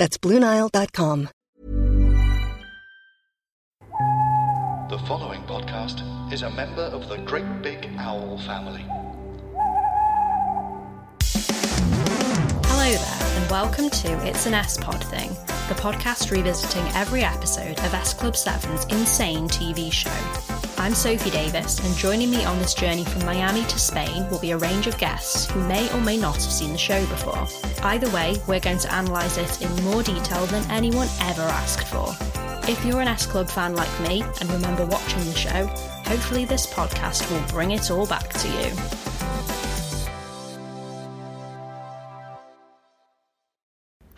That's BlueNile.com. The following podcast is a member of the Great Big Owl family. Hello there, and welcome to It's an S Pod Thing, the podcast revisiting every episode of S Club 7's insane TV show. I'm Sophie Davis, and joining me on this journey from Miami to Spain will be a range of guests who may or may not have seen the show before. Either way, we're going to analyse it in more detail than anyone ever asked for. If you're an S Club fan like me and remember watching the show, hopefully this podcast will bring it all back to you.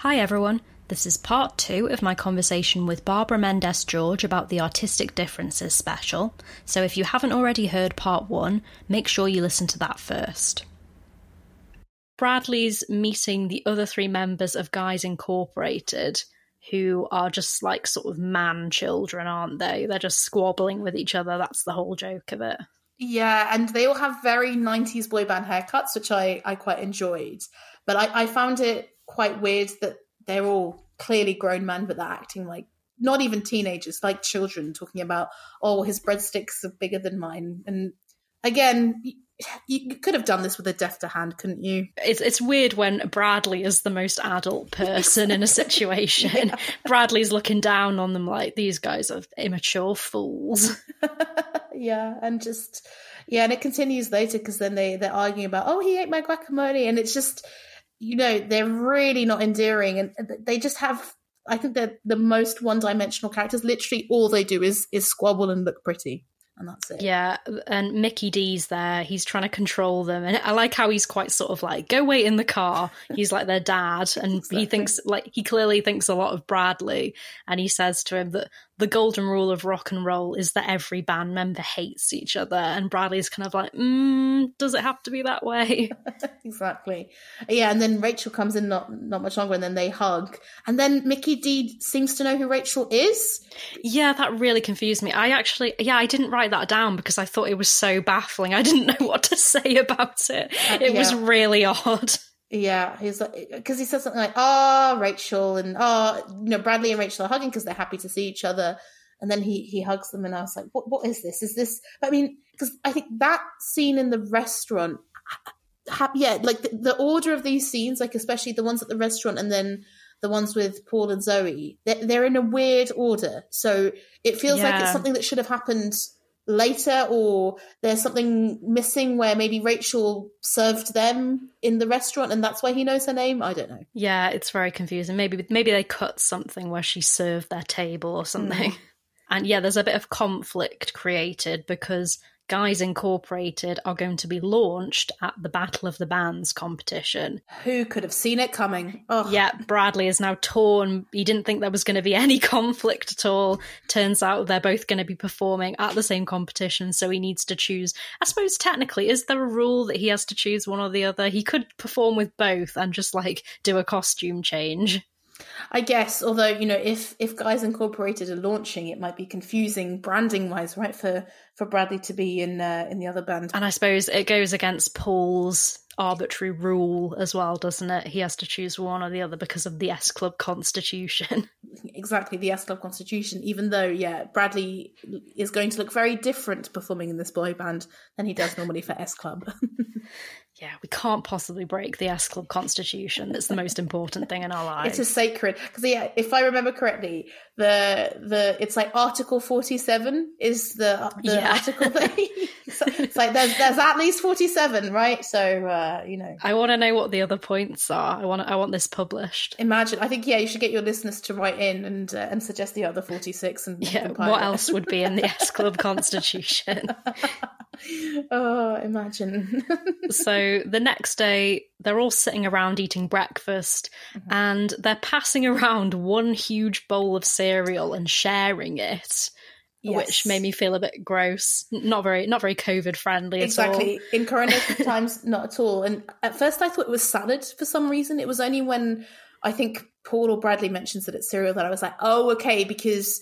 Hi everyone, this is part two of my conversation with Barbara Mendes George about the Artistic Differences special, so if you haven't already heard part one, make sure you listen to that first. Bradley's meeting the other three members of Guys Incorporated, who are just like sort of man children, aren't they? They're just squabbling with each other. That's the whole joke of it. Yeah, and they all have very 90s boy band haircuts, which I, I quite enjoyed. But I, I found it quite weird that they're all clearly grown men, but they're acting like not even teenagers, like children, talking about, oh, his breadsticks are bigger than mine. And again, you could have done this with a defter hand, couldn't you? It's it's weird when Bradley is the most adult person in a situation. yeah. Bradley's looking down on them like these guys are immature fools. yeah, and just yeah, and it continues later because then they they're arguing about oh he ate my guacamole, and it's just you know, they're really not endearing and they just have I think they're the most one dimensional characters. Literally all they do is is squabble and look pretty. And that's it. Yeah, and Mickey D's there. He's trying to control them, and I like how he's quite sort of like, "Go wait in the car." He's like their dad, and exactly. he thinks like he clearly thinks a lot of Bradley, and he says to him that the golden rule of rock and roll is that every band member hates each other. And Bradley's kind of like, mm, does it have to be that way? exactly. Yeah, and then Rachel comes in not not much longer, and then they hug, and then Mickey D seems to know who Rachel is. Yeah, that really confused me. I actually, yeah, I didn't write that down because I thought it was so baffling. I didn't know what to say about it. Uh, it yeah. was really odd. Yeah, he's like because he says something like, "Oh, Rachel," and "Oh, you know, Bradley and Rachel are hugging because they're happy to see each other." And then he he hugs them, and I was like, "What? What is this? Is this?" I mean, because I think that scene in the restaurant, ha- yeah, like the, the, order of these scenes, like especially the ones at the restaurant, and then the ones with Paul and Zoe, they're, they're in a weird order. So it feels yeah. like it's something that should have happened later or there's something missing where maybe Rachel served them in the restaurant and that's why he knows her name? I don't know. Yeah it's very confusing. Maybe maybe they cut something where she served their table or something. Mm. and yeah there's a bit of conflict created because Guys Incorporated are going to be launched at the Battle of the Bands competition. Who could have seen it coming? Oh. Yeah, Bradley is now torn. He didn't think there was going to be any conflict at all. Turns out they're both going to be performing at the same competition, so he needs to choose. I suppose technically, is there a rule that he has to choose one or the other? He could perform with both and just like do a costume change. I guess, although you know, if if Guys Incorporated are launching, it might be confusing branding wise, right? For for Bradley to be in uh, in the other band, and I suppose it goes against Paul's arbitrary rule as well, doesn't it? He has to choose one or the other because of the S Club constitution. Exactly, the S Club constitution. Even though, yeah, Bradley is going to look very different performing in this boy band than he does normally for S Club. yeah, we can't possibly break the S Club constitution. That's the most important thing in our lives. It is sacred because, yeah, if I remember correctly, the the it's like Article forty seven is the the yeah. article thing. so, it's like there's there's at least forty seven, right? So uh, you know, I want to know what the other points are. I want I want this published. Imagine, I think yeah, you should get your listeners to write in and uh, and suggest the other forty six and yeah, what else would be in the S Club constitution? oh, imagine. so the next day, they're all sitting around eating breakfast mm-hmm. and they're passing around one huge bowl of cereal and sharing it. Yes. Which made me feel a bit gross, not very, not very COVID friendly. At all. Exactly in Corona times, not at all. And at first, I thought it was salad for some reason. It was only when I think Paul or Bradley mentions that it's cereal that I was like, oh, okay, because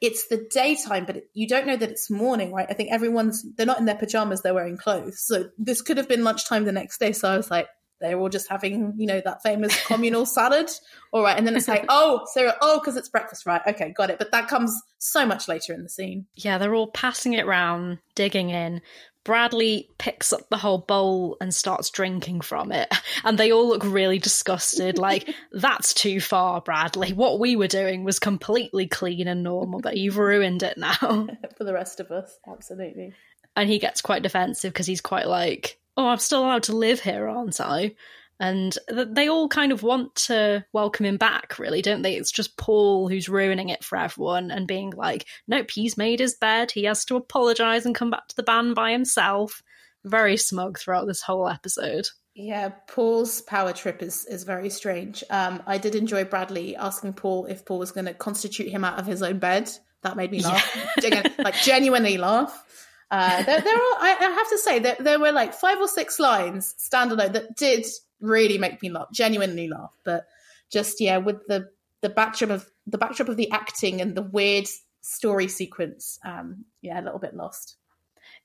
it's the daytime, but you don't know that it's morning, right? I think everyone's they're not in their pajamas; they're wearing clothes. So this could have been lunchtime the next day. So I was like, they're all just having, you know, that famous communal salad. All right. And then it's like, oh, cereal. Oh, because it's breakfast. Right. Okay. Got it. But that comes so much later in the scene. Yeah. They're all passing it round, digging in. Bradley picks up the whole bowl and starts drinking from it. And they all look really disgusted. Like, that's too far, Bradley. What we were doing was completely clean and normal, but you've ruined it now. For the rest of us, absolutely. And he gets quite defensive because he's quite like, oh, I'm still allowed to live here, aren't I? And they all kind of want to welcome him back really don't they? It's just paul who's ruining it for everyone and being like nope he's made his bed. He has to apologize and come back to the band by himself. Very smug throughout this whole episode. Yeah paul's power trip is is very strange. Um i did enjoy bradley asking paul if paul was going to constitute him out of his own bed. That made me laugh. Yeah. like genuinely laugh. Uh, there, there are, I, I have to say, that there, there were like five or six lines standalone that did really make me laugh, genuinely laugh. But just yeah, with the the backdrop of the backdrop of the acting and the weird story sequence, um, yeah, a little bit lost.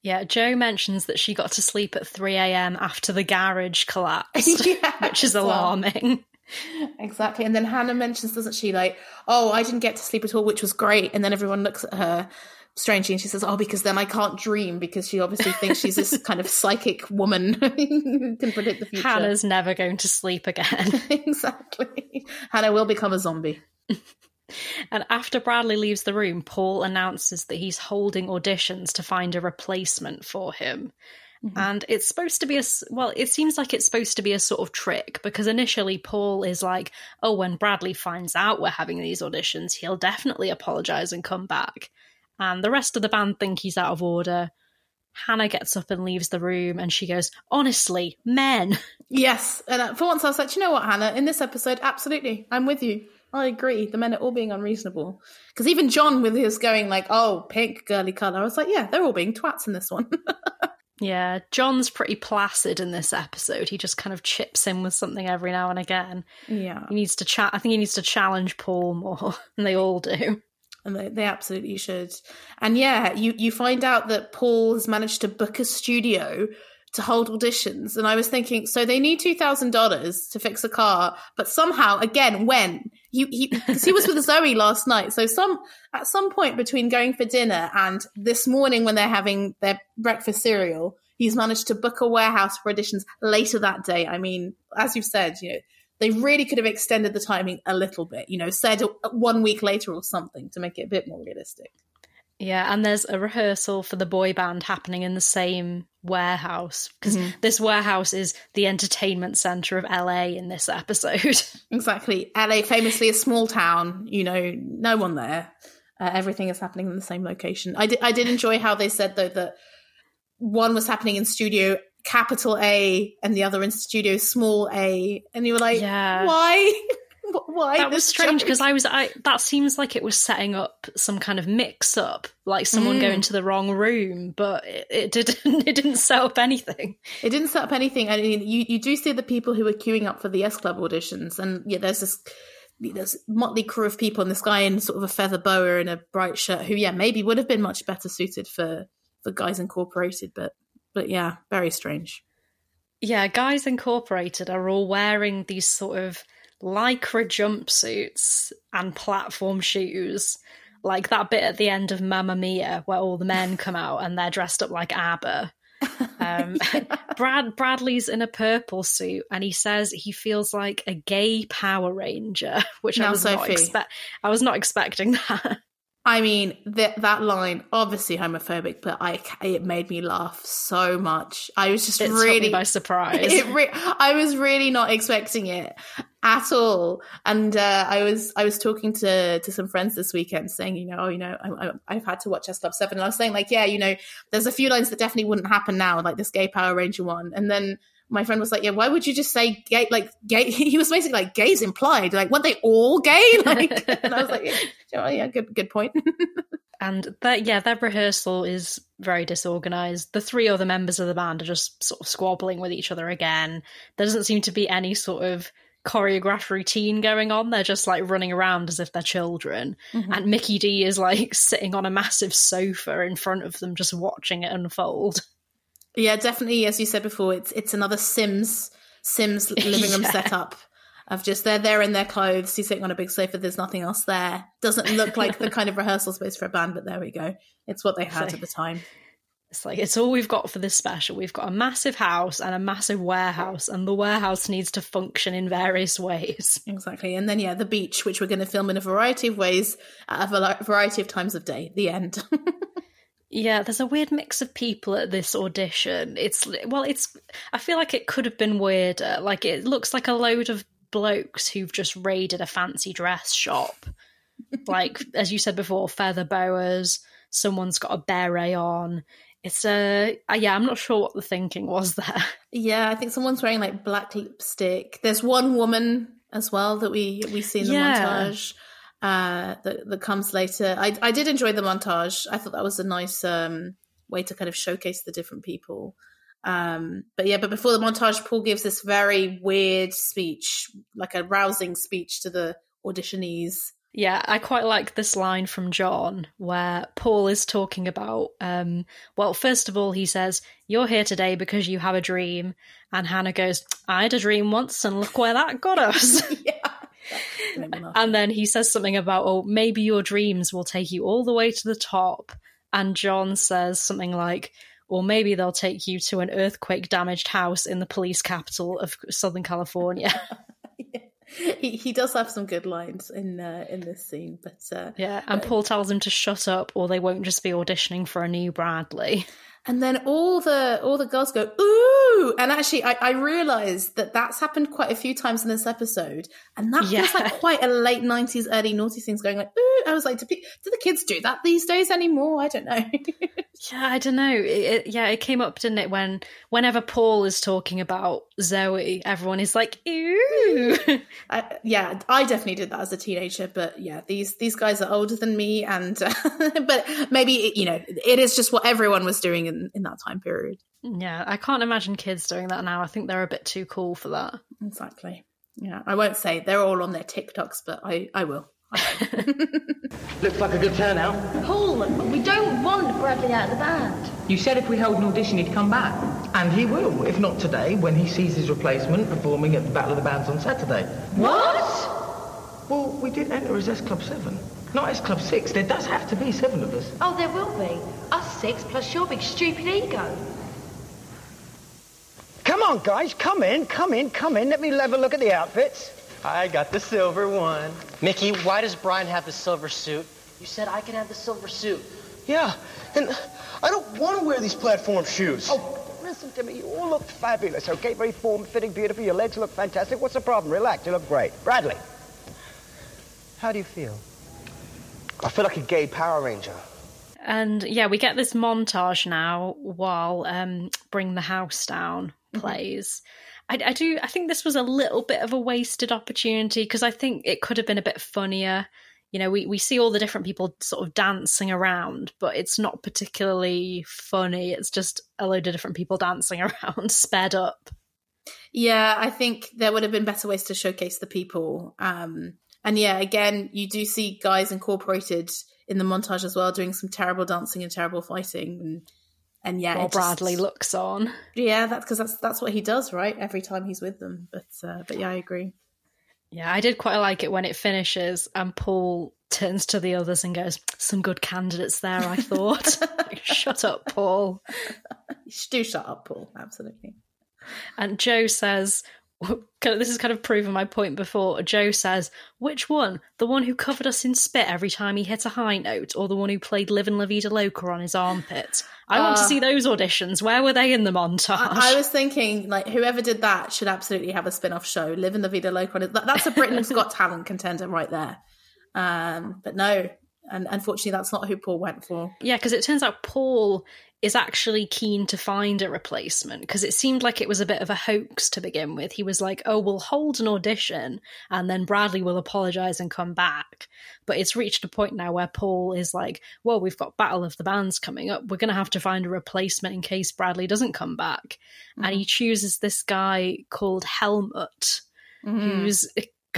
Yeah, Jo mentions that she got to sleep at 3 a.m. after the garage collapsed, yeah, which is alarming. Exactly. And then Hannah mentions, doesn't she, like, oh, I didn't get to sleep at all, which was great. And then everyone looks at her strangely and she says oh because then i can't dream because she obviously thinks she's this kind of psychic woman who can predict the future. Hannah's never going to sleep again. Exactly. Hannah will become a zombie. And after Bradley leaves the room, Paul announces that he's holding auditions to find a replacement for him. Mm-hmm. And it's supposed to be a well, it seems like it's supposed to be a sort of trick because initially Paul is like, oh, when Bradley finds out we're having these auditions, he'll definitely apologize and come back and the rest of the band think he's out of order. Hannah gets up and leaves the room and she goes, Honestly, men. Yes. And uh, for once I was like, you know what, Hannah? In this episode, absolutely. I'm with you. I agree. The men are all being unreasonable. Because even Jon, with his going like, oh, pink, girly colour, I was like, yeah, they're all being twats in this one. yeah, Jon's pretty placid in this episode. He just kind of chips in with something every now and again. Yeah. He needs to chat. I think he needs to challenge Paul more, and they all do and they, they absolutely should. And yeah, you you find out that Paul has managed to book a studio to hold auditions, and I was thinking, so they need two thousand dollars to fix a car, but somehow, again, when he he he was with Zoe last night, so some at some point between going for dinner and this morning when they're having their breakfast cereal, he's managed to book a warehouse for auditions later that day. I mean, as you've said, you know they really could have extended the timing a little bit, you know, said one week later or something to make it a bit more realistic. Yeah, and there's a rehearsal for the boy band happening in the same warehouse because mm-hmm. this warehouse is the entertainment center of LA in this episode. exactly. LA, famously a small town, you know, no one there. Uh, everything is happening in the same location. I did, I did enjoy how they said, though, that one was happening in studio capital A and the other in studio small a, and you were like, yeah. why? why? That was strange because I was, I that seems like it was setting up some kind of mix up, like someone mm. going to the wrong room, but it, it, didn't. It didn't set up anything. It didn't set up anything. I mean, you you do see the people who are queuing up for the S Club auditions, and yeah, there's this there's motley crew of people, and this guy in sort of a feather boa and a bright shirt, who yeah maybe would have been much better suited for for Guys Incorporated, but but yeah, very strange. Yeah, Guys Incorporated are all wearing these sort of lycra jumpsuits and platform shoes. Like that bit at the end of Mamma Mia where all the men come out and they're dressed up like ABBA. Um, Brad Bradley's in a purple suit, and he says he feels like a gay Power Ranger, which now, I was Sophie. not expe- I was not expecting that. I mean, that that line obviously homophobic, but I it made me laugh so much. I was just it really by surprise. Re- I was really not expecting it, at all. And uh, I was I was talking to to some friends this weekend, saying, you know, oh, you know, I, have had to watch S Club Seven, and I was saying, like, yeah, you know, there's a few lines that definitely wouldn't happen now, like this gay Power Ranger one, and then. My friend was like, "Yeah, why would you just say gay? Like gay?" He was basically like, "Gays implied. Like, weren't they all gay?" Like, and I was like, "Yeah, yeah good, good point." and that yeah that rehearsal is very disorganized the three other members of the band are just sort of squabbling with each other again there doesn't seem to be any sort of choreographed routine going on. They're just like running around as if they're children. Mm-hmm. And Mickey D is like sitting on a massive sofa in front of them, just watching it unfold. Yeah, definitely. As you said before, it's it's another Sims Sims living room yeah. setup of just they're there in their clothes. He's sitting on a big sofa. There's nothing else there. Doesn't look like the kind of rehearsal space for a band, but there we go. It's what they had so, at the time. It's like it's all we've got for this special. We've got a massive house and a massive warehouse, and the warehouse needs to function in various ways. Exactly. And then yeah, the beach, which we're going to film in a variety of ways at a variety of times of day. The end. yeah, there's a weird mix of people at this audition. It's well, it's I feel like it could have been weirder. Like it looks like a load of blokes who've just raided a fancy dress shop. like as you said before, feather boas. Someone's got a beret on it's a uh, yeah i'm not sure what the thinking was there yeah i think someone's wearing like black lipstick there's one woman as well that we we see in the yeah. montage uh that, that comes later. I i did enjoy the montage. I thought that was a nice um way to kind of showcase the different people. Um but yeah but before the montage paul gives this very weird speech like a rousing speech to the auditionees. Yeah, I quite like this line from Jon where Paul is talking about, um, well, first of all, he says, You're here today because you have a dream. And Hannah goes, I had a dream once and look where that got us. and then he says something about, Oh, maybe your dreams will take you all the way to the top. And Jon says something like, or maybe they'll take you to an earthquake damaged house in the police capital of Southern California. yeah he he does have some good lines in uh, in this scene, but uh, yeah. And Paul tells him to shut up, or they won't just be auditioning for a new Bradley. And then all the all the girls go ooh, and actually, I, I realized that that's happened quite a few times in this episode, and that yeah. feels like quite a late nineties, early naughty things going like ooh. I was like, do, do the kids do that these days anymore? I don't know. yeah, I don't know. It, it, yeah, it came up, didn't it? When whenever Paul is talking about Zoe, everyone is like ooh. I, yeah, I definitely did that as a teenager, but yeah, these these guys are older than me, and uh, but maybe you know it is just what everyone was doing in, in that time period. Yeah, I can't imagine kids doing that now. I think they're a bit too cool for that. Exactly. Yeah, I won't say they're all on their TikToks, but I, I will. Looks like a good turnout. Paul, we don't want Bradley out of the band. You said if we held an audition, he'd come back. And he will, if not today, when he sees his replacement performing at the Battle of the Bands on Saturday. What? Well, we did enter as S Club 7. Not S Club 6. There does have to be seven of us. Oh, there will be. Us six plus your big stupid ego. Come on, guys. Come in, come in, come in. Let me have a look at the outfits. I got the silver one. Mickey, why does Brian have the silver suit? You said I can have the silver suit. Yeah, and I don't want to wear these platform shoes. Oh, listen to me. You all look fabulous, okay? Very form-fitting, beautiful. Your legs look fantastic. What's the problem? Relax. You look great. Bradley. How do you feel? I feel like a gay Power Ranger. And yeah, we get this montage now while um, Bring the House Down mm-hmm. plays. I, I, do. I think this was a little bit of a wasted opportunity because I think it could have been a bit funnier. You know, we, we see all the different people sort of dancing around, but it's not particularly funny. It's just a load of different people dancing around, sped up. Yeah, I think there would have been better ways to showcase the people. Um, and yeah, again, you do see guys incorporated in the montage as well, doing some terrible dancing and terrible fighting. And, and yeah, while Bradley just, looks on. Yeah, that's because that's that's what he does, right? Every time he's with them. But uh, but yeah, I agree. Yeah, I did quite like it when it finishes and Paul turns to the others and goes, "Some good candidates there." I thought. shut up, Paul. do shut up, Paul. Absolutely. And Jo says, this is kind of proving my point before. Jo says, which one? The one who covered us in spit every time he hit a high note, or the one who played Livin' La Vida Loca on his armpit? I want to Uh, see those auditions. Where were they in the montage? I, I was thinking, like, whoever did that should absolutely have a spin off show. Live in the Vida Loca. on it. That, that's a Britain's Got Talent contender right there. Um, but no, and unfortunately, that's not who Paul went for. Yeah, because it turns out Paul is actually keen to find a replacement because it seemed like it was a bit of a hoax to begin with. He was like, oh, we'll hold an audition and then Bradley will apologize and come back. But it's reached a point now where Paul is like, well, we've got Battle of the Bands coming up. We're going to have to find a replacement in case Bradley doesn't come back. And mm-hmm. he chooses this guy called Helmut, mm-hmm. who's.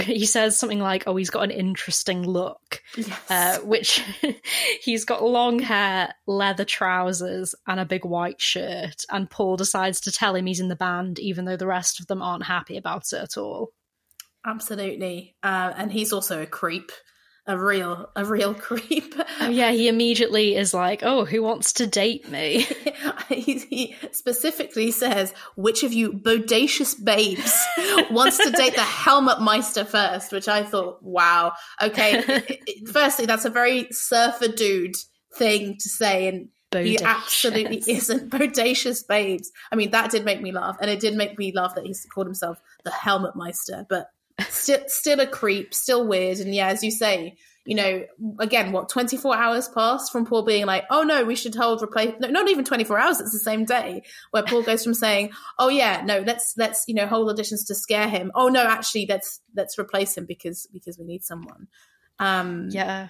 He says something like, "Oh, he's got an interesting look," uh, which he's got long hair, leather trousers, and a big white shirt. And Paul decides to tell him he's in the band, even though the rest of them aren't happy about it at all. Absolutely, uh, and he's also a creep, a real, a real creep. Oh yeah, he immediately is like, "Oh, who wants to date me?" he, he specifically says, "Which of you bodacious babes wants to date the Helmut Meister first? Which I thought, wow, okay. it- it- firstly, that's a very surfer dude thing to say, and he absolutely isn't bodacious babes. I mean, that did make me laugh, and it did make me laugh that he called himself the Helmut Meister, but still, still a creep, still weird, and yeah, as you say. You know, again, what, 24 hours passed from Paul being like, oh no, we should hold replace, no, not even 24 hours, it's the same day, where Paul goes from saying, oh yeah, no, let's, let's, you know, hold auditions to scare him. Oh no, actually, let's, let's replace him because, because we need someone. Um, yeah.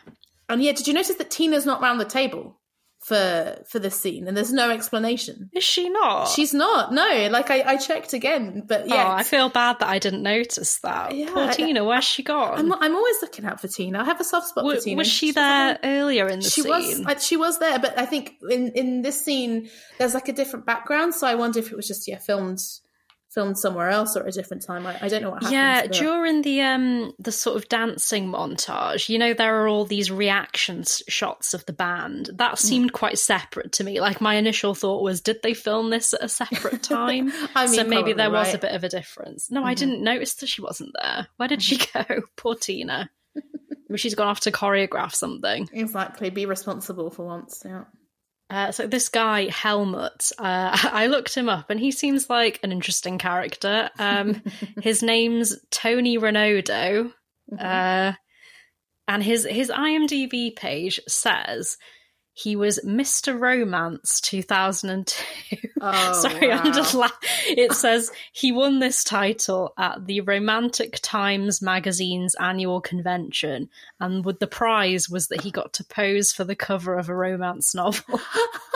And yeah, did you notice that Tina's not round the table for, for this scene and there's no explanation? Is she not? She's not, no, like I, I checked again, but yeah. Oh, I feel bad that I didn't notice that. Yeah, Poor Tina, where's she gone? I'm, I'm always looking out for Tina. I have a soft spot Wa- for Tina. was she She's there earlier in the she scene? was uh, she was there but i think in in this scene there's like a different background so i wonder if it was just yeah filmed filmed somewhere else or at a different time i, I don't know what happened yeah, during the um the sort of dancing montage, you know, there are all these reactions shots of the band. Mm. That seemed quite separate to me. Like my initial thought was, did they film this at a separate time? I mean, so maybe there was a bit of a difference. No, I Mhm. didn't notice that she wasn't there. Where did she go? Poor Tina. Maybe she's gone off to choreograph something. exactly be responsible for once yeah Uh, so this guy Helmut, uh, I looked him up, and he seems like an interesting character. Um, his name's Tony Renaudot, uh, and his his IMDb page says he was Mr. Romance 2002. Oh, Sorry, I'm just la- It says he won this title at the Romantic Times magazine's annual convention, and with the prize was that he got to pose for the cover of a romance novel.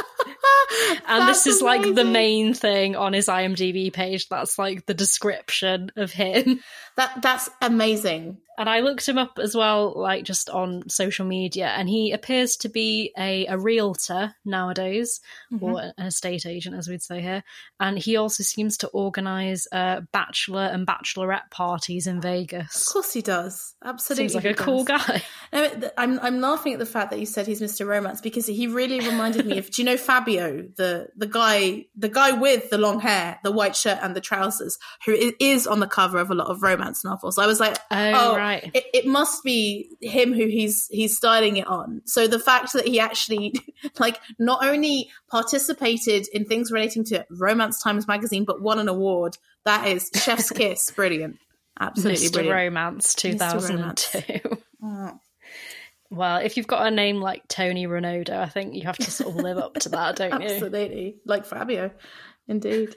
and this is like the main thing on his IMDb page. That's like the description of him. that that's amazing And I looked him up as well, like just on social media, and he appears to be a, a realtor nowadays, or an estate agent, as we'd say here. And he also seems to organise uh, bachelor and bachelorette parties in Vegas. of course he does absolutely Seems like a cool guy. No, I'm I'm laughing at the fact that you said he's Mr. Romance because he really reminded me of. Do you know Fabio, the the guy, the guy with the long hair, the white shirt, and the trousers, who is on the cover of a lot of romance novels? I was like, Oh, oh, right. It, it must be him who he's he's styling it on. So the fact that he actually like not only participated in things relating to Romance Times magazine, but won an award. That is chef's kiss, brilliant, absolutely Mr. brilliant. Romance 2002. Oh. Mm. Well, if you've got a name like Tony Renaudot, I think you have to sort of live up to that, don't you? Absolutely. Like Fabio. Indeed.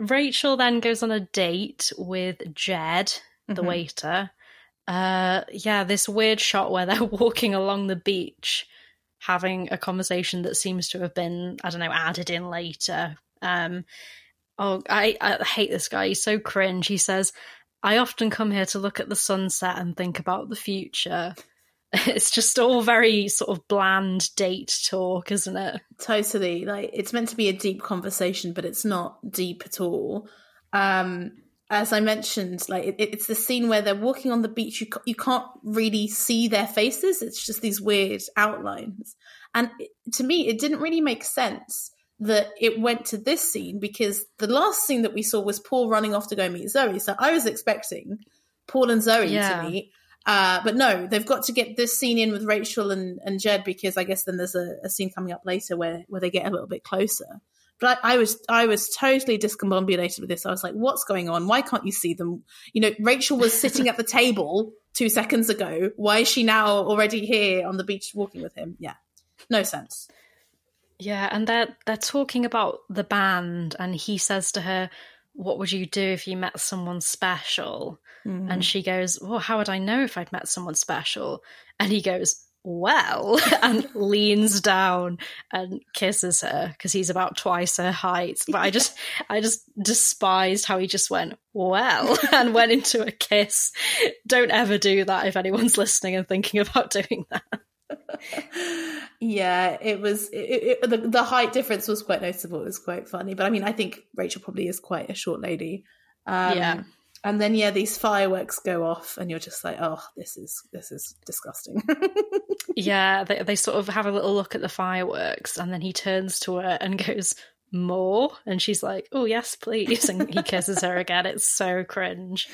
Rachel then goes on a date with Jed, the Mhm. waiter. Uh, yeah, this weird shot where they're walking along the beach. having a conversation that seems to have been, I don't know, added in later. Um, oh, I, I hate this guy. He's so cringe. He says, I often come here to look at the sunset and think about the future. It's just all very sort of bland date talk, isn't it? Totally. Like it's meant to be a deep conversation, but it's not deep at all. Um, as I mentioned, like it, it's the scene where they're walking on the beach. You you can't really see their faces. It's just these weird outlines. And it, to me, it didn't really make sense that it went to this scene because the last scene that we saw was Paul running off to go meet Zoe. So I was expecting Paul and Zoe Yeah. to meet. Uh, but no, they've got to get this scene in with Rachel and, and Jed because I guess then there's a, a scene coming up later where, where they get a little bit closer. But I, I was I was totally discombobulated with this. I was like, "What's going on? Why can't you see them?" You know, Rachel was sitting at the table two seconds ago. Why is she now already here on the beach walking with him? Yeah, no sense. Yeah, and they're they're talking about the band, and he says to her, "What would you do if you met someone special?" Mhm. And she goes, "Well, how would I know if I'd met someone special?" And he goes, "Well," and leans down and kisses her because he's about twice her height. But I just, I just despised how he just went, "Well," and went into a kiss. Don't ever do that if anyone's listening and thinking about doing that. Yeah, it was it, it, the the height difference was quite noticeable. It was quite funny, but I mean, I think Rachel probably is quite a short lady. Um, Yeah. And then yeah, these fireworks go off, and you're just like, oh, this is this is disgusting. Yeah, they they sort of have a little look at the fireworks, and then he turns to her and goes, "More," and she's like, "Oh yes, please," and he kisses her again. It's so cringe.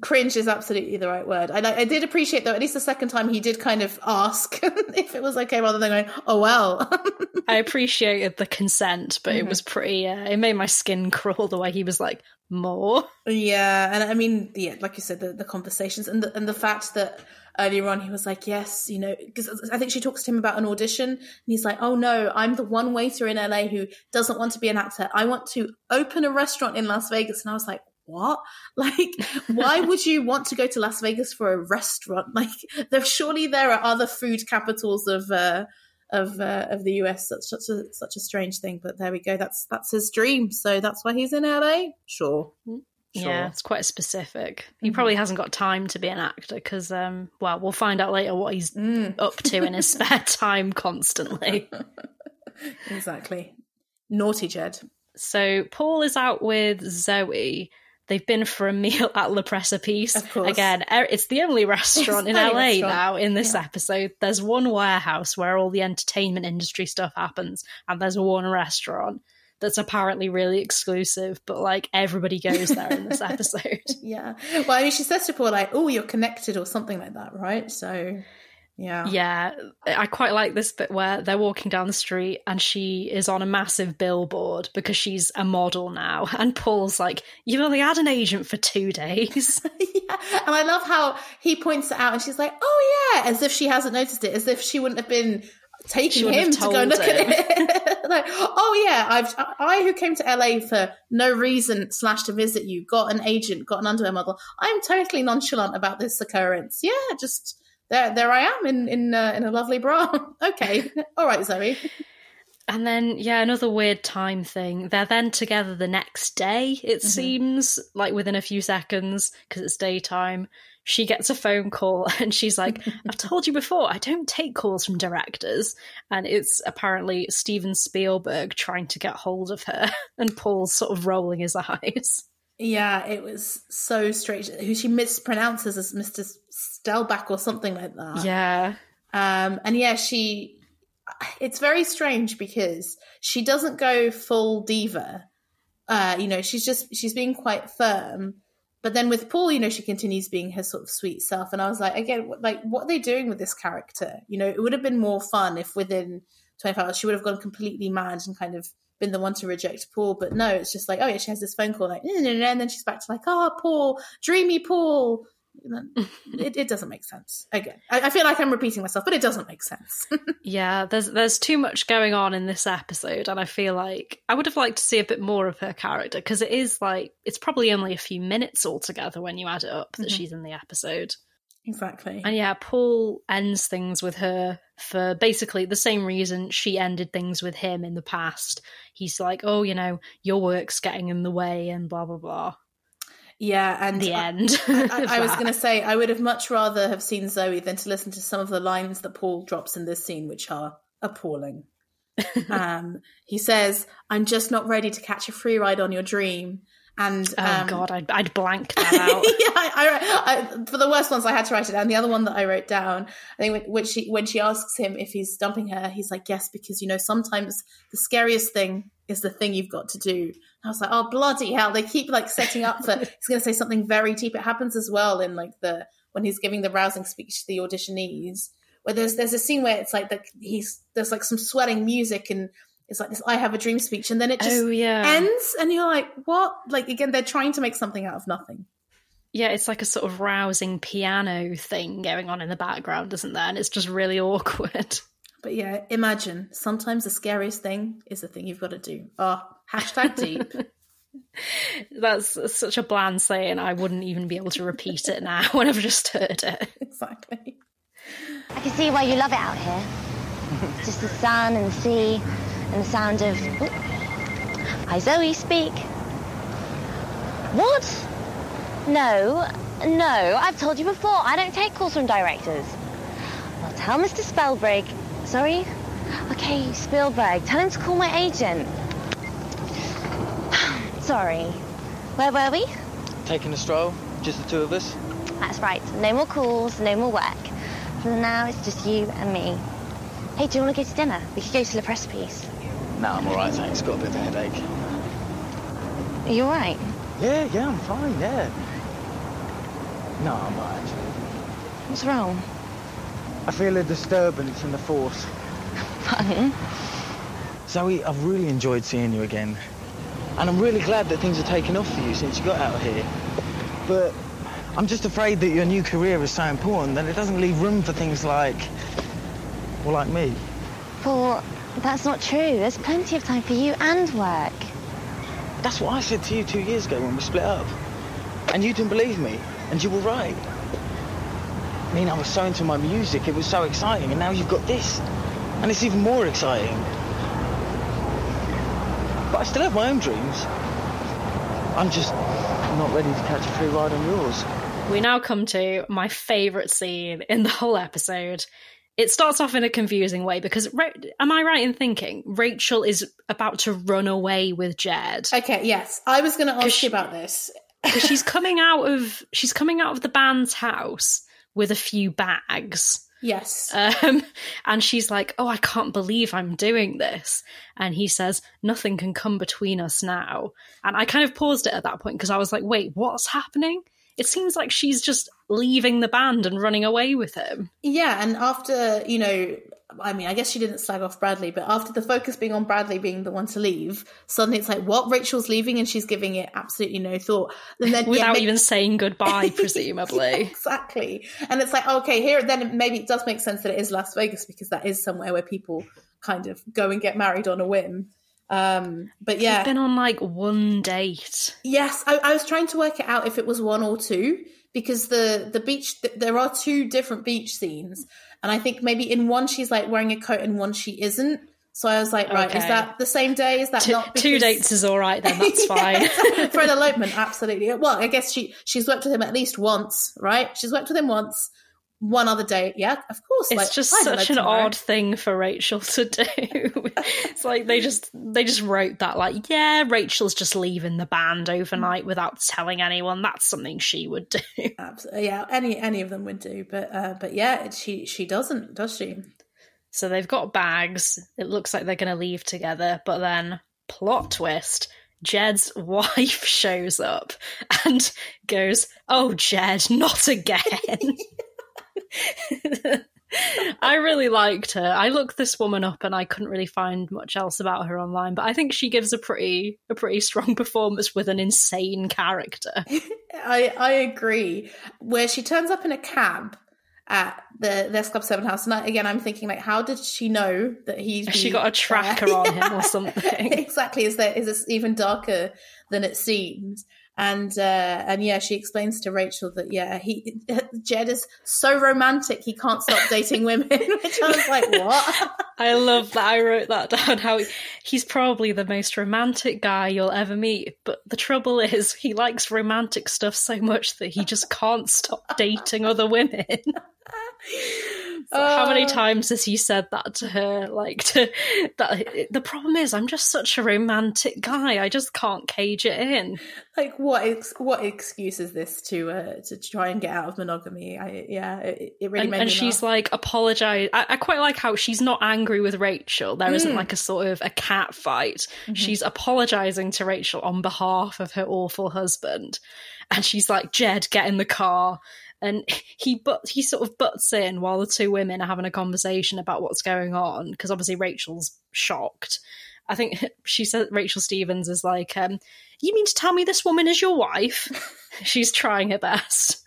Cringe is absolutely the right word. I. I did appreciate though. At least the second time, he did kind of ask if it was okay, rather than going, "Oh well." I appreciated the consent, but it Mhm. was pretty. Uh, it made my skin crawl the way he was like, "More." Yeah, and I mean, yeah, like you said, the, the conversations and the and the fact that earlier on he was like, yes, you know, because I think she talks to him about an audition, and he's like, oh no, I'm the one waiter in LA who doesn't want to be an actor. I want to open a restaurant in Las Vegas, and I was like. What? Like, why would you want to go to Las Vegas for a restaurant? Like, there surely there are other food capitals of uh, of uh, of the US. That's such a such a strange thing, but there we go. That's that's his dream. So that's why he's in LA. Sure. Sure. Yeah, it's quite specific. He Mhm. probably hasn't got time to be an actor because, um, well, we'll find out later what he's Mm. up to in his spare time constantly. Exactly. Naughty Jed. So Paul is out with Zoe. They've been for a meal at La Precipice. Of course. Again, it's the only restaurant It's in LA restaurant. now in this Yeah. episode. There's one warehouse where all the entertainment industry stuff happens, and there's one restaurant that's apparently really exclusive, but like everybody goes there in this episode. Yeah. Well, I mean, she says to Paul, like, oh, you're connected or something like that, right? So, yeah. Yeah, I quite like this bit where they're walking down the street and she is on a massive billboard because she's a model now. And Paul's like, You've only had an agent for two days. yeah. And I love how he points it out and she's like, oh, yeah, as if she hasn't noticed it, as if she wouldn't have been taking him to go look him. at it. like, oh, yeah, I've, I, who came to LA for no reason slash to visit you, got an agent, got an underwear model. I'm totally nonchalant about this occurrence. Yeah, just there, there I am in, in, uh, in a lovely bra. okay. All right, Zoe. And then, yeah, another weird time thing. They're then together the next day, it Mm-hmm. seems, like within a few seconds, because it's daytime. She gets a phone call and she's like, I've told you before, I don't take calls from directors. And it's apparently Steven Spielberg trying to get hold of her. And Paul's sort of rolling his eyes. Yeah, it was so strange. Who she mispronounces as Mr. Stelbach or something like that. Yeah. Um, and yeah, she. It's very strange because she doesn't go full diva. Uh, you know, she's just she's being quite firm. But then with Paul, you know, she continues being her sort of sweet self. And I was like, again, what- like, what are they doing with this character? You know, it would have been more fun if within 25 hours she would have gone completely mad and kind of been the one to reject Paul. But no, it's just like, oh yeah, she has this phone call, like, and then she's back to like, oh, Paul, dreamy Paul. It, it doesn't make sense. Again, I, I feel like I'm repeating myself, but it doesn't make sense. Yeah, there's there's too much going on in this episode, and I feel like I would have liked to see a bit more of her character because it is like it's probably only a few minutes altogether when you add it up that Mhm. she's in the episode. exactly. And yeah, Paul ends things with her for basically the same reason she ended things with him in the past. He's like, oh, you know, your work's getting in the way and blah, blah, blah. Yeah, and the I- end. I, I was going to say I would have much rather have seen Zoe than to listen to some of the lines that Paul drops in this scene, which are appalling. um, he says, "I'm just not ready to catch a free ride on your dream." And Oh, um, God, I'd, I'd blank that out. yeah, I, I, I, for the worst ones, I had to write it down. The other one that I wrote down, I think, when, when she when she asks him if he's dumping her, he's like, "Yes," because you know sometimes the scariest thing is the thing you've got to do. I was like, "Oh bloody hell!" They keep like setting up for he's going to say something very deep. It happens as well in like the when he's giving the rousing speech to the auditionees, where there's there's a scene where it's like that he's there's like some swelling music and. It's like this "I have a dream" speech, and then it just Oh, yeah. ends, and you're like, "What?" Like again, they're trying to make something out of nothing. Yeah, it's like a sort of rousing piano thing going on in the background, isn't there? And it's just really awkward. But yeah, imagine sometimes the scariest thing is the thing you've got to do. Oh, hashtag deep. That's such a bland saying, I wouldn't even be able to repeat it now when I've just heard it. exactly. I can see why you love it out here. Just the sun and the sea and the sound of. Oh, Hi, Zoe, speak. What? No, no, I've told you before, I don't take calls from directors. Well, tell Mr. Spellbrig. Sorry? Okay, Spielberg, tell him to call my agent. Sorry. Where were we? Taking a stroll, just the two of us. That's right. No more calls, no more work. From now, it's just you and me. Hey, do you want to go to dinner? We could go to La Precipice. No, I'm all right, thanks. Got a bit of a headache. Are you all right? Yeah, yeah, I'm fine, yeah. No, I'm not actually. What's wrong? I feel a disturbance in the force. Pardon? Zoe, I've really enjoyed seeing you again. And I'm really glad that things are taking off for you since you got out of here. But I'm just afraid that your new career is so important that it doesn't leave room for things like, well, like me. Paul, that's not true. There's plenty of time for you and work. That's what I said to you two years ago when we split up. And you didn't believe me, and you were right. I mean, I was so into my music, it was so exciting, and now you've got this. And it's even more exciting. But I still have my own dreams. I'm just not ready to catch a free ride on yours. We now come to my favourite scene in the whole episode. It starts off in a confusing way because, am I right in thinking Rachel is about to run away with Jed? Okay, yes. I was going to ask you about this. because she's coming out of she's coming out of the band's house with a few bags. Yes. Um, and she's like, "Oh, I can't believe I'm doing this." And he says, "Nothing can come between us now." And I kind of paused it at that point because I was like, "Wait, what's happening?" It seems like she's just leaving the band and running away with him. Yeah, and after, you know, I mean, I guess she didn't slag off Bradley, but after the focus being on Bradley being the one to leave, suddenly it's like, what? Rachel's leaving and she's giving it absolutely no thought. And then, Without yeah, even saying goodbye, presumably. exactly. And it's like, okay, here, then maybe it does make sense that it is Las Vegas because that is somewhere where people kind of go and get married on a whim. Um, but yeah. They've been on like one date. Yes, I, I was trying to work it out if it was one or two because the the beach th- there are two different beach scenes, and I think maybe in one she's like wearing a coat and one she isn't. So I was like, right, is that the same day? Is that Two, not two dates is all right then. That's fine. for an elopement? Absolutely. Well, I guess she she's worked with him at least once, right? She's worked with him once. One other date, yeah, of course. It's like, just such an to marry. odd thing for Rachel to do. it's like they just they just wrote that like, yeah, Rachel's just leaving the band overnight without telling anyone. That's something she would do. Absolutely, yeah. Any any of them would do, but uh, but yeah, she she doesn't, does she? So they've got bags. It looks like they're going to leave together, but then plot twist. Jed's wife shows up and goes, "Oh, Jed, not again." I really liked her. I looked this woman up and I couldn't really find much else about her online, but I think she gives a pretty a pretty strong performance with an insane character. I I agree. Where she turns up in a cab at the S Club Seven house, and I, again, I'm thinking like, how did she know that he's? She got a tracker there? on him or something. exactly. Is there is this even darker than it seems? And uh, and yeah, she explains to Rachel that yeah, he Jed is so romantic he can't stop dating women, which I was like, what? I love that. I wrote that down. How he, he's probably the most romantic guy you'll ever meet, but the trouble is he likes romantic stuff so much that he just can't stop dating other women. So how many Oh. times has he said that to her? Like, to that. The problem is, I'm just such a romantic guy. I just can't cage it in. Like what? Ex- what excuse is this to uh, to try and get out of monogamy? I yeah, it, it really and, and she's laugh. like apologize I, I quite like how she's not angry with rachel There not Mm. like a sort of a cat fight Mhm. she's apologizing to rachel on behalf of her awful husband and she's like jed get in the car and he but he sort of butts in while the two women are having a conversation about what's going on because obviously rachel's shocked. I think she said rachel stevens is like um you mean to tell me this woman is your wife? She's trying her best.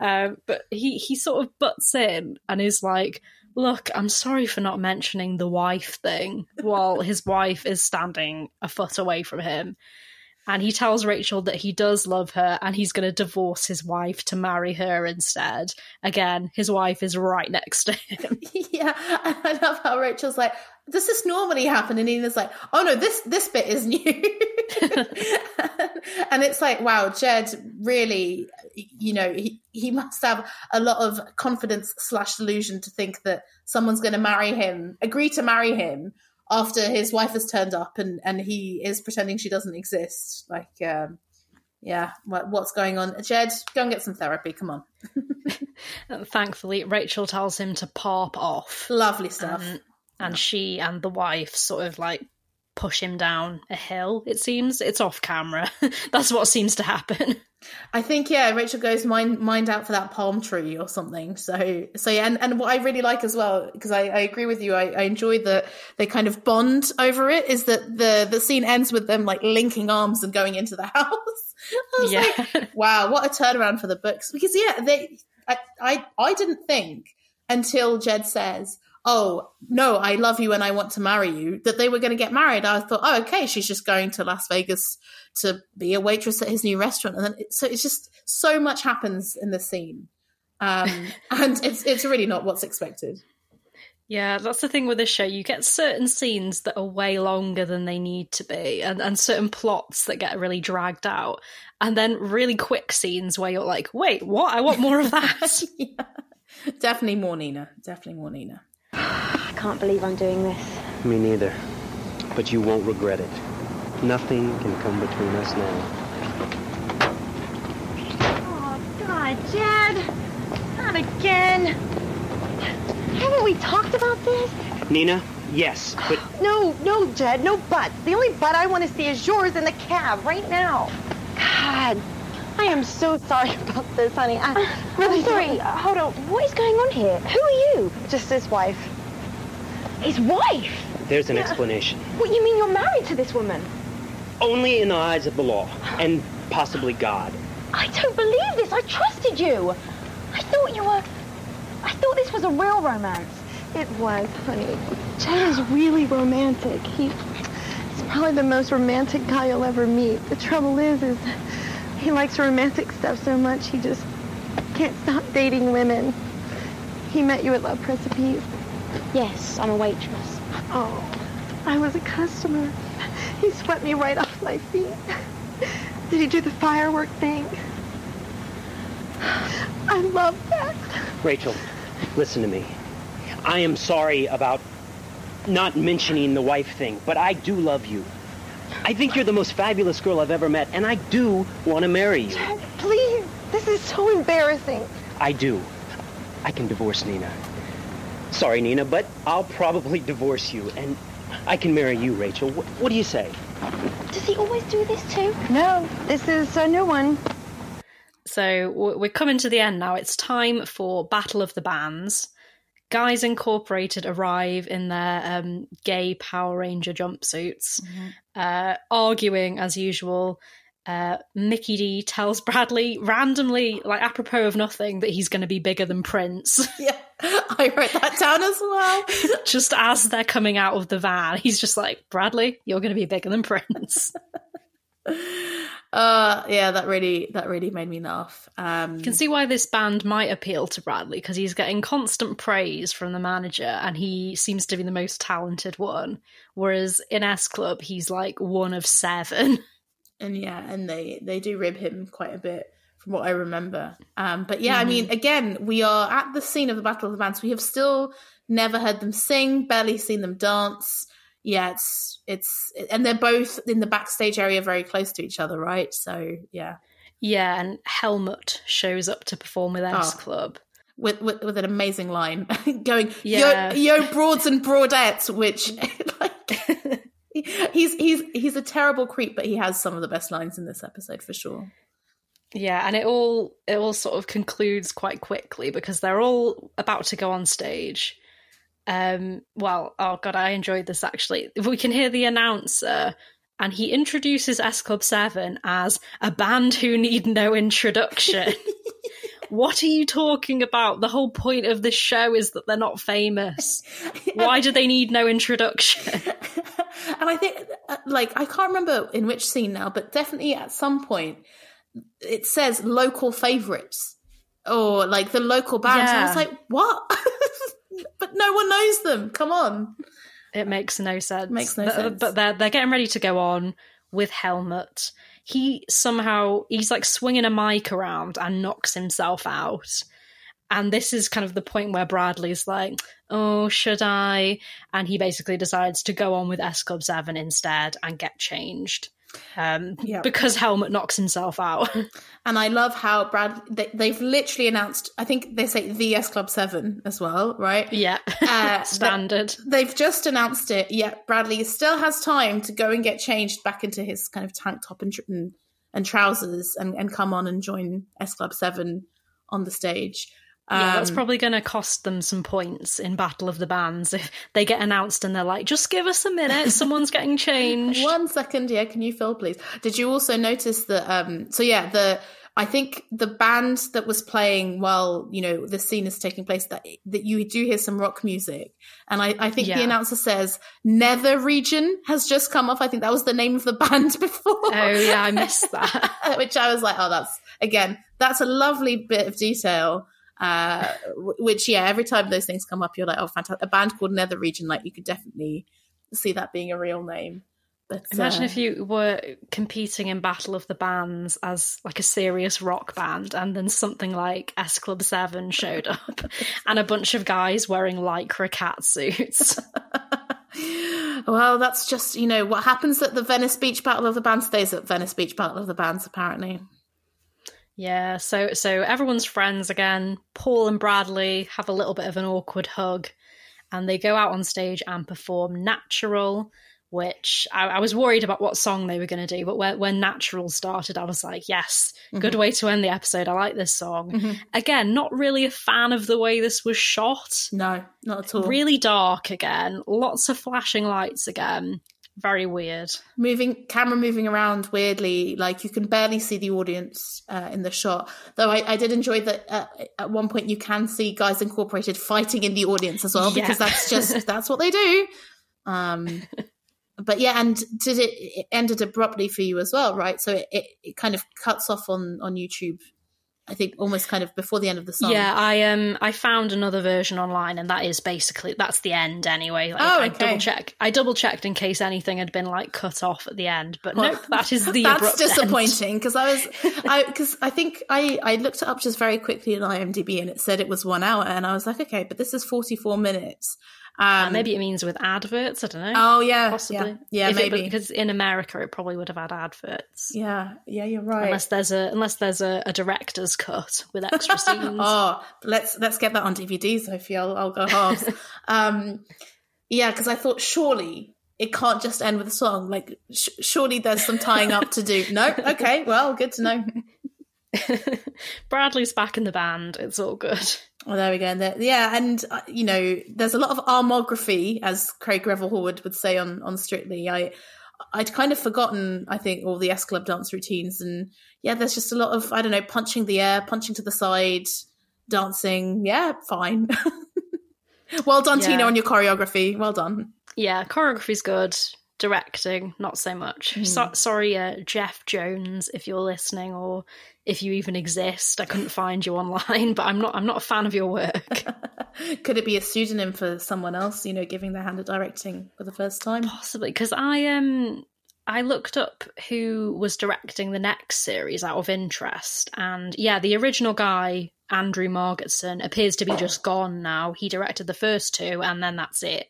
Um, but he he sort of butts in and is like look i'm sorry for not mentioning the wife thing while his wife is standing a foot away from him and he tells Rachel that he does love her and he's going to divorce his wife to marry her instead. Again, his wife is right next to him. yeah, I love how Rachel's like, "Does this normally happen?" And Nina's like, "Oh no, this this bit is new." and it's like, wow, Jed really, you know, he, he must have a lot of confidence slash delusion to think that someone's going to marry him, agree to marry him after his wife has turned up and and he is pretending she doesn't exist. Like, um, yeah, what, what's going on? Jed, go and get some therapy. Come on, thankfully, Rachel tells him to pop off. lovely stuff. Um, and she and the wife sort of like push him down a hill, it seems. It's off camera. That's what seems to happen. I think yeah, Rachel goes mind mind out for that palm tree or something. So so yeah, and, and what I really like as well because I, I agree with you. I, I enjoy that they kind of bond over it. Is that the the scene ends with them like linking arms and going into the house. I was Yeah. like, wow, what a turnaround for the books. Because yeah, they I I, I didn't think until Jed says. Oh no! I love you and I want to marry you. That they were going to get married. I thought, oh, okay, she's just going to Las Vegas to be a waitress at his new restaurant, and then it, so it's just so much happens in the scene, um, and it's it's really not what's expected. Yeah, that's the thing with this show. You get certain scenes that are way longer than they need to be, and, and certain plots that get really dragged out, and then really quick scenes where you're like, wait, what? I want more of that. Definitely more Nina. Definitely more Nina. I can't believe I'm doing this. Me neither. But you won't regret it. Nothing can come between us now. Oh, God, Jed. Not again. Haven't we talked about this? Nina, yes, but No, no, Jed, no buts. The only butt I want to see is yours in the cab right now. God, I am so sorry about this, honey. I really I'm sorry. don't- Hold on. What is going on here? Who are you? Just his wife. His wife? there's an explanation. What, you mean you're married to this woman? Only in the eyes of the law, and possibly God. I don't believe this. I trusted you. I thought you were. I thought this was a real romance. It was, honey. Jed is really romantic. He, he's probably the most romantic guy you'll ever meet. The trouble is, is he likes romantic stuff so much he just can't stop dating women. He met you at Love Recipes. Yes, I'm a waitress. Oh, I was a customer. He swept me right off my feet. Did he do the firework thing? I love that. Rachel, listen to me. I am sorry about not mentioning the wife thing, but I do love you. I think you're the most fabulous girl I've ever met, and I do want to marry you. Please, this is so embarrassing. I do. I can divorce Nina. Sorry, Nina, but I'll probably divorce you, and I can marry you, Rachel. What, what do you say? Does he always do this too? No, this is a new one. So we're coming to the end now. It's time for Battle of the Bands. Guys Incorporated arrive in their um, gay Power Ranger jumpsuits, uh, arguing as usual. Uh, Mickey D tells Bradley randomly, like apropos of nothing, that he's going to be bigger than Prince. Yeah, I wrote that down as well. just as they're coming out of the van, he's just like, Bradley, you're going to be bigger than Prince. Uh, yeah, that really that really made me laugh. Um, You can see why this band might appeal to Bradley because he's getting constant praise from the manager and he seems to be the most talented one. Whereas in S Club, he's like one of seven. And yeah, and they they do rib him quite a bit from what I remember. Um, but yeah, I mean, again, we are at the scene of the Battle of the Bands. We have still never heard them sing, barely seen them dance. Yeah, it's it's and they're both in the backstage area, very close to each other, right? So yeah, Yeah, and Helmut shows up to perform with S Oh. Club. with, with with an amazing line going, Yeah. yo yo broads and broadettes, which like he's he's he's a terrible creep, but he has some of the best lines in this episode for sure. Yeah, and it all it all sort of concludes quite quickly because they're all about to go on stage. Um, well, oh god, I enjoyed this actually. We can hear the announcer, and he introduces S Club Seven as a band who need no introduction. what are you talking about? The whole point of this show is that they're not famous. Why do they need no introduction? And I think, uh, like, I can't remember in which scene now, but definitely at some point it says local favorites or like the local bands. And I was like, what? but no one knows them. Come on. It makes no sense. Makes no Th- uh, sense. But they're they're getting ready to go on with Helmut. He somehow he's like swinging a mic around and knocks himself out. And this is kind of the point where Bradley's like, "Oh, should I?" And he basically decides to go on with S Club Seven instead and get changed. Um, Yeah. because Helmut knocks himself out. And I love how Brad, they, they've literally announced, I think they say the S Club 7 as well, right? yeah, Uh, standard. They've just announced it, yet Bradley still has time to go and get changed back into his kind of tank top and, and, and trousers and, and come on and join S Club 7 on the stage. Yeah, that's Um, probably going to cost them some points in Battle of the Bands if they get announced and they're like, just give us a minute, someone's getting changed. One second, yeah. Can you fill, please? Did you also notice that? Um, so yeah, the I think the band that was playing while you know the scene is taking place that that you do hear some rock music, and I, I think Yeah. the announcer says Nether Region has just come off. I think that was the name of the band before. Oh yeah, I missed that. which I was like, oh, that's again, that's a lovely bit of detail. Uh, which yeah, every time those things come up, you're like, oh, fantastic! A band called Nether Region, like you could definitely see that being a real name. But Imagine uh, if you were competing in Battle of the Bands as like a serious rock band, and then something like S Club Seven showed up, and a bunch of guys wearing lycra cat suits. Well, that's just you know what happens at the Venice Beach Battle of the Bands stays at Venice Beach Battle of the Bands. Apparently, yeah, so so everyone's friends again. Paul and Bradley have a little bit of an awkward hug, and they go out on stage and perform "Natural." Which I, I was worried about what song they were going to do, but when, when "Natural" started, I was like, "Yes, good Mhm. way to end the episode. I like this song." Mhm. Again, not really a fan of the way this was shot. No, not at all. Really dark again. Lots of flashing lights again. Very weird. moving camera moving around weirdly, like you can barely see the audience uh, in the shot. Though I, I did enjoy that uh, at one point you can see guys incorporated fighting in the audience as well because that's just that's what they do. Um, but yeah, and did it, it ended abruptly for you as well, right? So it, it, it kind of cuts off on on YouTube. I think almost kind of before the end of the song. Yeah, I um I found another version online, and that is basically that's the end anyway. Like, Oh, I double check. I double checked in case anything had been like cut off at the end, but Well, nope, that is the that's disappointing because I was I because I think I I looked it up just very quickly on IMDb and it said it was one hour and I was like okay but this is forty four minutes. Uh, Um, maybe it means with adverts. I don't know. Oh, yeah, possibly. yeah. Yeah, If maybe. because in America it probably would have had adverts. Yeah, yeah, you're right. Unless there's a unless there's a, a director's cut with extra scenes. oh, let's let's get that on DVD, Sophie. I'll, I'll go halves. um, yeah, because I thought surely it can't just end with a song. Like sh- surely there's some tying up to do. No, okay, well, good to know. Bradley's back in the band. It's all good. Well, there we go. There, yeah, and uh, you know, there's a lot of armography, as Craig Revel Horwood would say on on Strictly. I I'd kind of forgotten, I think, all the S Club dance routines, and yeah, there's just a lot of I don't know, punching the air, punching to the side, dancing. Yeah, fine. well done, Yeah. Tina, on your choreography. Well done. Yeah, choreography's good. Directing, not so much. Hmm. So- sorry, uh, Jeff Jones, if you're listening, or if you even exist. I couldn't find you online, but I'm not. I'm not a fan of your work. Could it be a pseudonym for someone else? You know, giving their hand at directing for the first time? Possibly, because I um I looked up who was directing the next series out of interest, and yeah, the original guy, Andrew Margetson, appears to be just gone now. He directed the first two, and then that's it,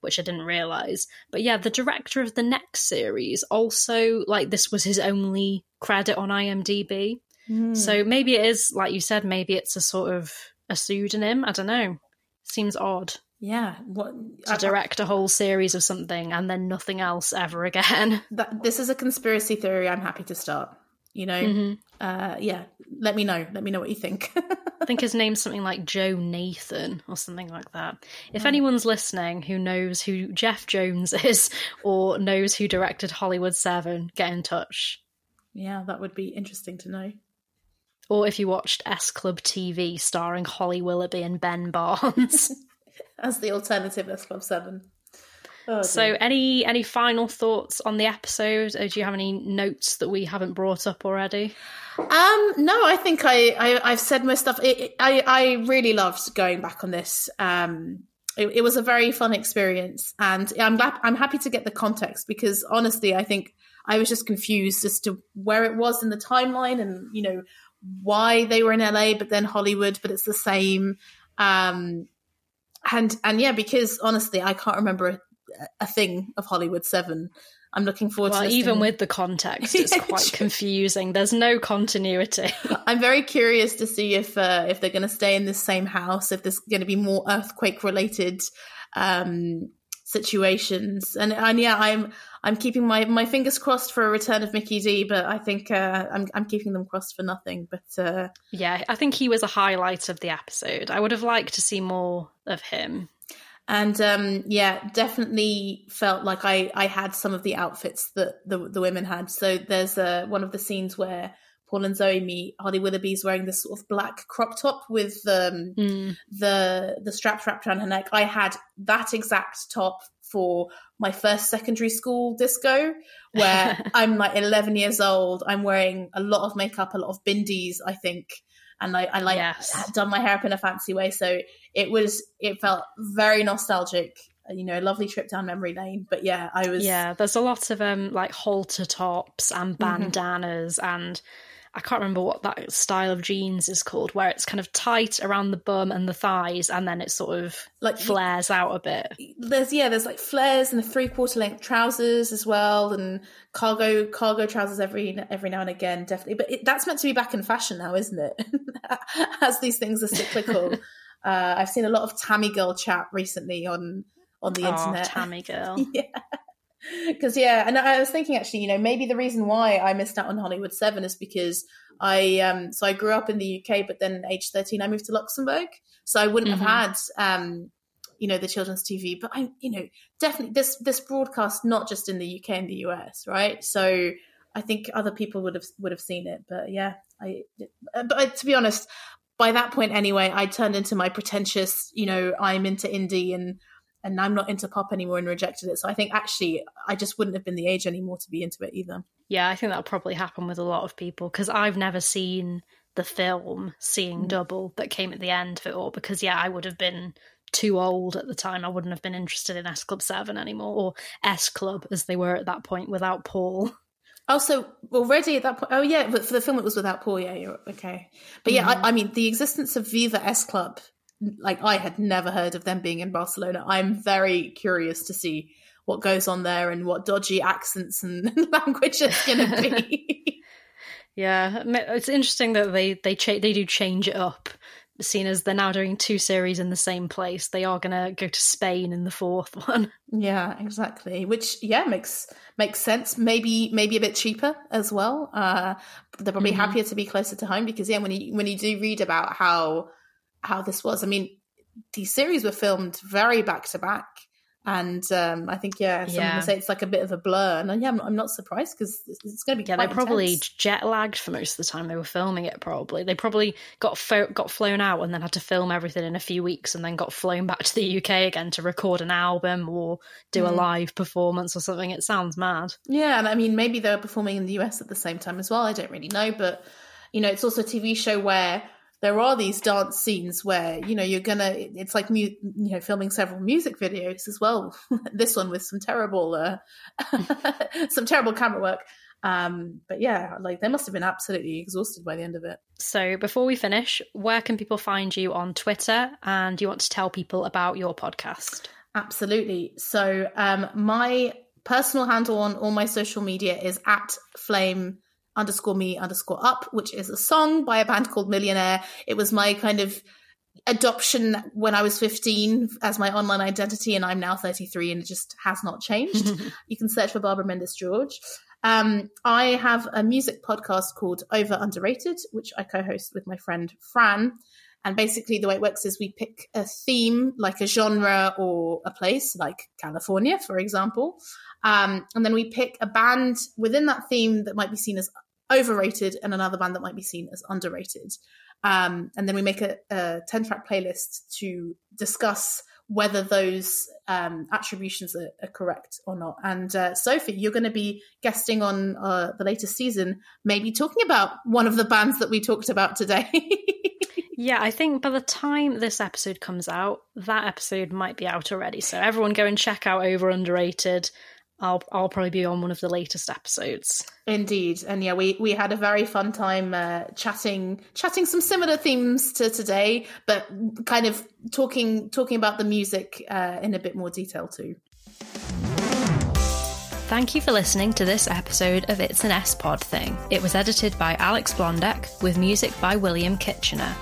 which I didn't realize. But yeah, the director of the next series also like this was his only credit on IMDb. Hmm. So maybe it is like you said, maybe it's a sort of a pseudonym. I don't know. Seems odd Yeah. What to direct a whole series of something and then nothing else ever again. that this is a conspiracy theory i'm happy to start you know Mhm. uh yeah let me know let me know what you think I think his name's something like Joe Nathan or something like that. If Oh. anyone's listening who knows who Jeff Jones is or knows who directed Hollywood 7, get in touch. yeah that would be interesting to know Or if you watched S Club TV starring Holly Willoughby and Ben Barnes. as the alternative s club 7 Oh, so dear. any any final thoughts on the episode? Or do you have any notes that we haven't brought up already? Um, no, I think I, I I've said my stuff. It, it- I I really loved going back on this. Um, it, it was a very fun experience, and I'm glad, I'm happy to get the context because honestly, I think I was just confused as to where it was in the timeline, and you know why they were in LA, but then Hollywood, but it's the same. Um, and and yeah, because honestly, I can't remember a, a thing of Hollywood Seven. I'm looking forward Well, to even with the context, it's quite confusing. There's no continuity. I'm very curious to see if uh, if they're going to stay in this same house, if there's going to be more earthquake related um, situations, and and yeah, I'm I'm keeping my, my fingers crossed for a return of Mickey D, but I think uh, I'm I'm keeping them crossed for nothing. But uh, Yeah, I think he was a highlight of the episode. I would have liked to see more of him. and um, yeah, definitely felt like I I had some of the outfits that the the women had. So there's uh, one of the scenes where. Paul and Zoe meet. Holly Willoughby's wearing this sort of black crop top with um, Mm. the the straps wrapped around her neck. I had that exact top for my first secondary school disco, where I'm like 11 years old. I'm wearing a lot of makeup, a lot of bindies, I think, and I, I like had done my hair up in a fancy way. So it was it felt very nostalgic. You know, a lovely trip down memory lane. But yeah, I was Yeah, there's a lot of um like halter tops and Mhm. bandanas and I can't remember what that style of jeans is called, where it's kind of tight around the bum and the thighs, and then it sort of Like- flares out a bit. there's yeah there's like flares and the three quarter length trousers as well and cargo cargo trousers every every now and again definitely. But it, that's meant to be back in fashion now isn't it? As these things are cyclical. Uh i've seen a lot of tammy girl chat recently on on the Oh, internet. Tammy girl. yeah because yeah and i was thinking actually you know maybe the reason why i missed out on hollywood 7 is because i um so i grew up in the uk but then age 13 i moved to luxembourg. So i wouldn't Mhm. have had um you know the children's tv but i you know definitely this this broadcast not just in the uk and the us right? So i think other people would have would have seen it. But yeah i but I, to be honest by that point anyway i turned into my pretentious you know i'm into indie and and I'm not into pop anymore and rejected it. So I think actually I just wouldn't have been the age anymore to be into it either. Yeah, I think that'll probably happen with a lot of people because I've never seen the film Seeing Mm. Double that came at the end of it all because yeah, I would have been too old at the time. I wouldn't have been interested in S Club 7 anymore or S Club as they were at that point without Paul. Also, already at that point, oh yeah, but for the film it was without Paul. Yeah, you're okay. But yeah, Mhm. I, I mean the existence of Viva S Club, like I had never heard of them being in Barcelona. I'm very curious to see what goes on there and what dodgy accents and language it's going to be. Yeah, it's interesting that they they cha- they do change it up. Seeing as they're now doing two series in the same place, they are going to go to Spain in the fourth one. Yeah, exactly. Which yeah makes makes sense. Maybe maybe a bit cheaper as well. Uh, they're probably Mhm. happier to be closer to home because yeah, when you when you do read about how how this was, I mean, these series were filmed very back to back. And um, I think yeah, some Yeah. say it's like a bit of a blur, and yeah, I'm, I'm not surprised because it's, it's going to be Yeah, quite they probably intense. jet lagged for most of the time they were filming it. Probably they probably got fo- got flown out and then had to film everything in a few weeks, and then got flown back to the UK again to record an album or do a Mm. live performance or something. It sounds mad. Yeah, and I mean, maybe they were performing in the US at the same time as well. I don't really know, but you know, it's also a TV show where there are these dance scenes where you know you're gonna. It's like mu- you know filming several music videos as well. this one with some terrible, uh, some terrible camera work. Um, but yeah, like they must have been absolutely exhausted by the end of it. So before we finish, where can people find you on Twitter? And you want to tell people about your podcast? Absolutely. So um, my personal handle on all my social media is at flame underscore me underscore up, which is a song by a band called Millionaire. It was my kind of adoption when I was 15 as my online identity, and I'm now 33, and it just has not changed. you can search for Barbara Mendes George. Um, I have a music podcast called Over Underrated, which I co-host with my friend Fran. And basically, the way it works is we pick a theme, like a genre or a place, like California, for example. Um, and then we pick a band within that theme that might be seen as overrated and another band that might be seen as underrated. Um, and then we make a, a 10 track playlist to discuss whether those um, attributions are, are correct or not. And uh, Sophie, you're going to be guesting on uh, the latest season, maybe talking about one of the bands that we talked about today. Yeah, I think by the time this episode comes out, that episode might be out already. So everyone go and check out Over Underrated. I'll I'll probably be on one of the latest episodes. Indeed, and yeah, we we had a very fun time uh, chatting chatting some similar themes to today, but kind of talking talking about the music uh, in a bit more detail too. Thank you for listening to this episode of It's an S Pod Thing. It was edited by Alex Blondek with music by William Kitchener.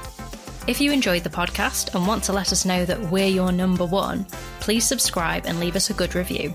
If you enjoyed the podcast and want to let us know that we're your number one, please subscribe and leave us a good review.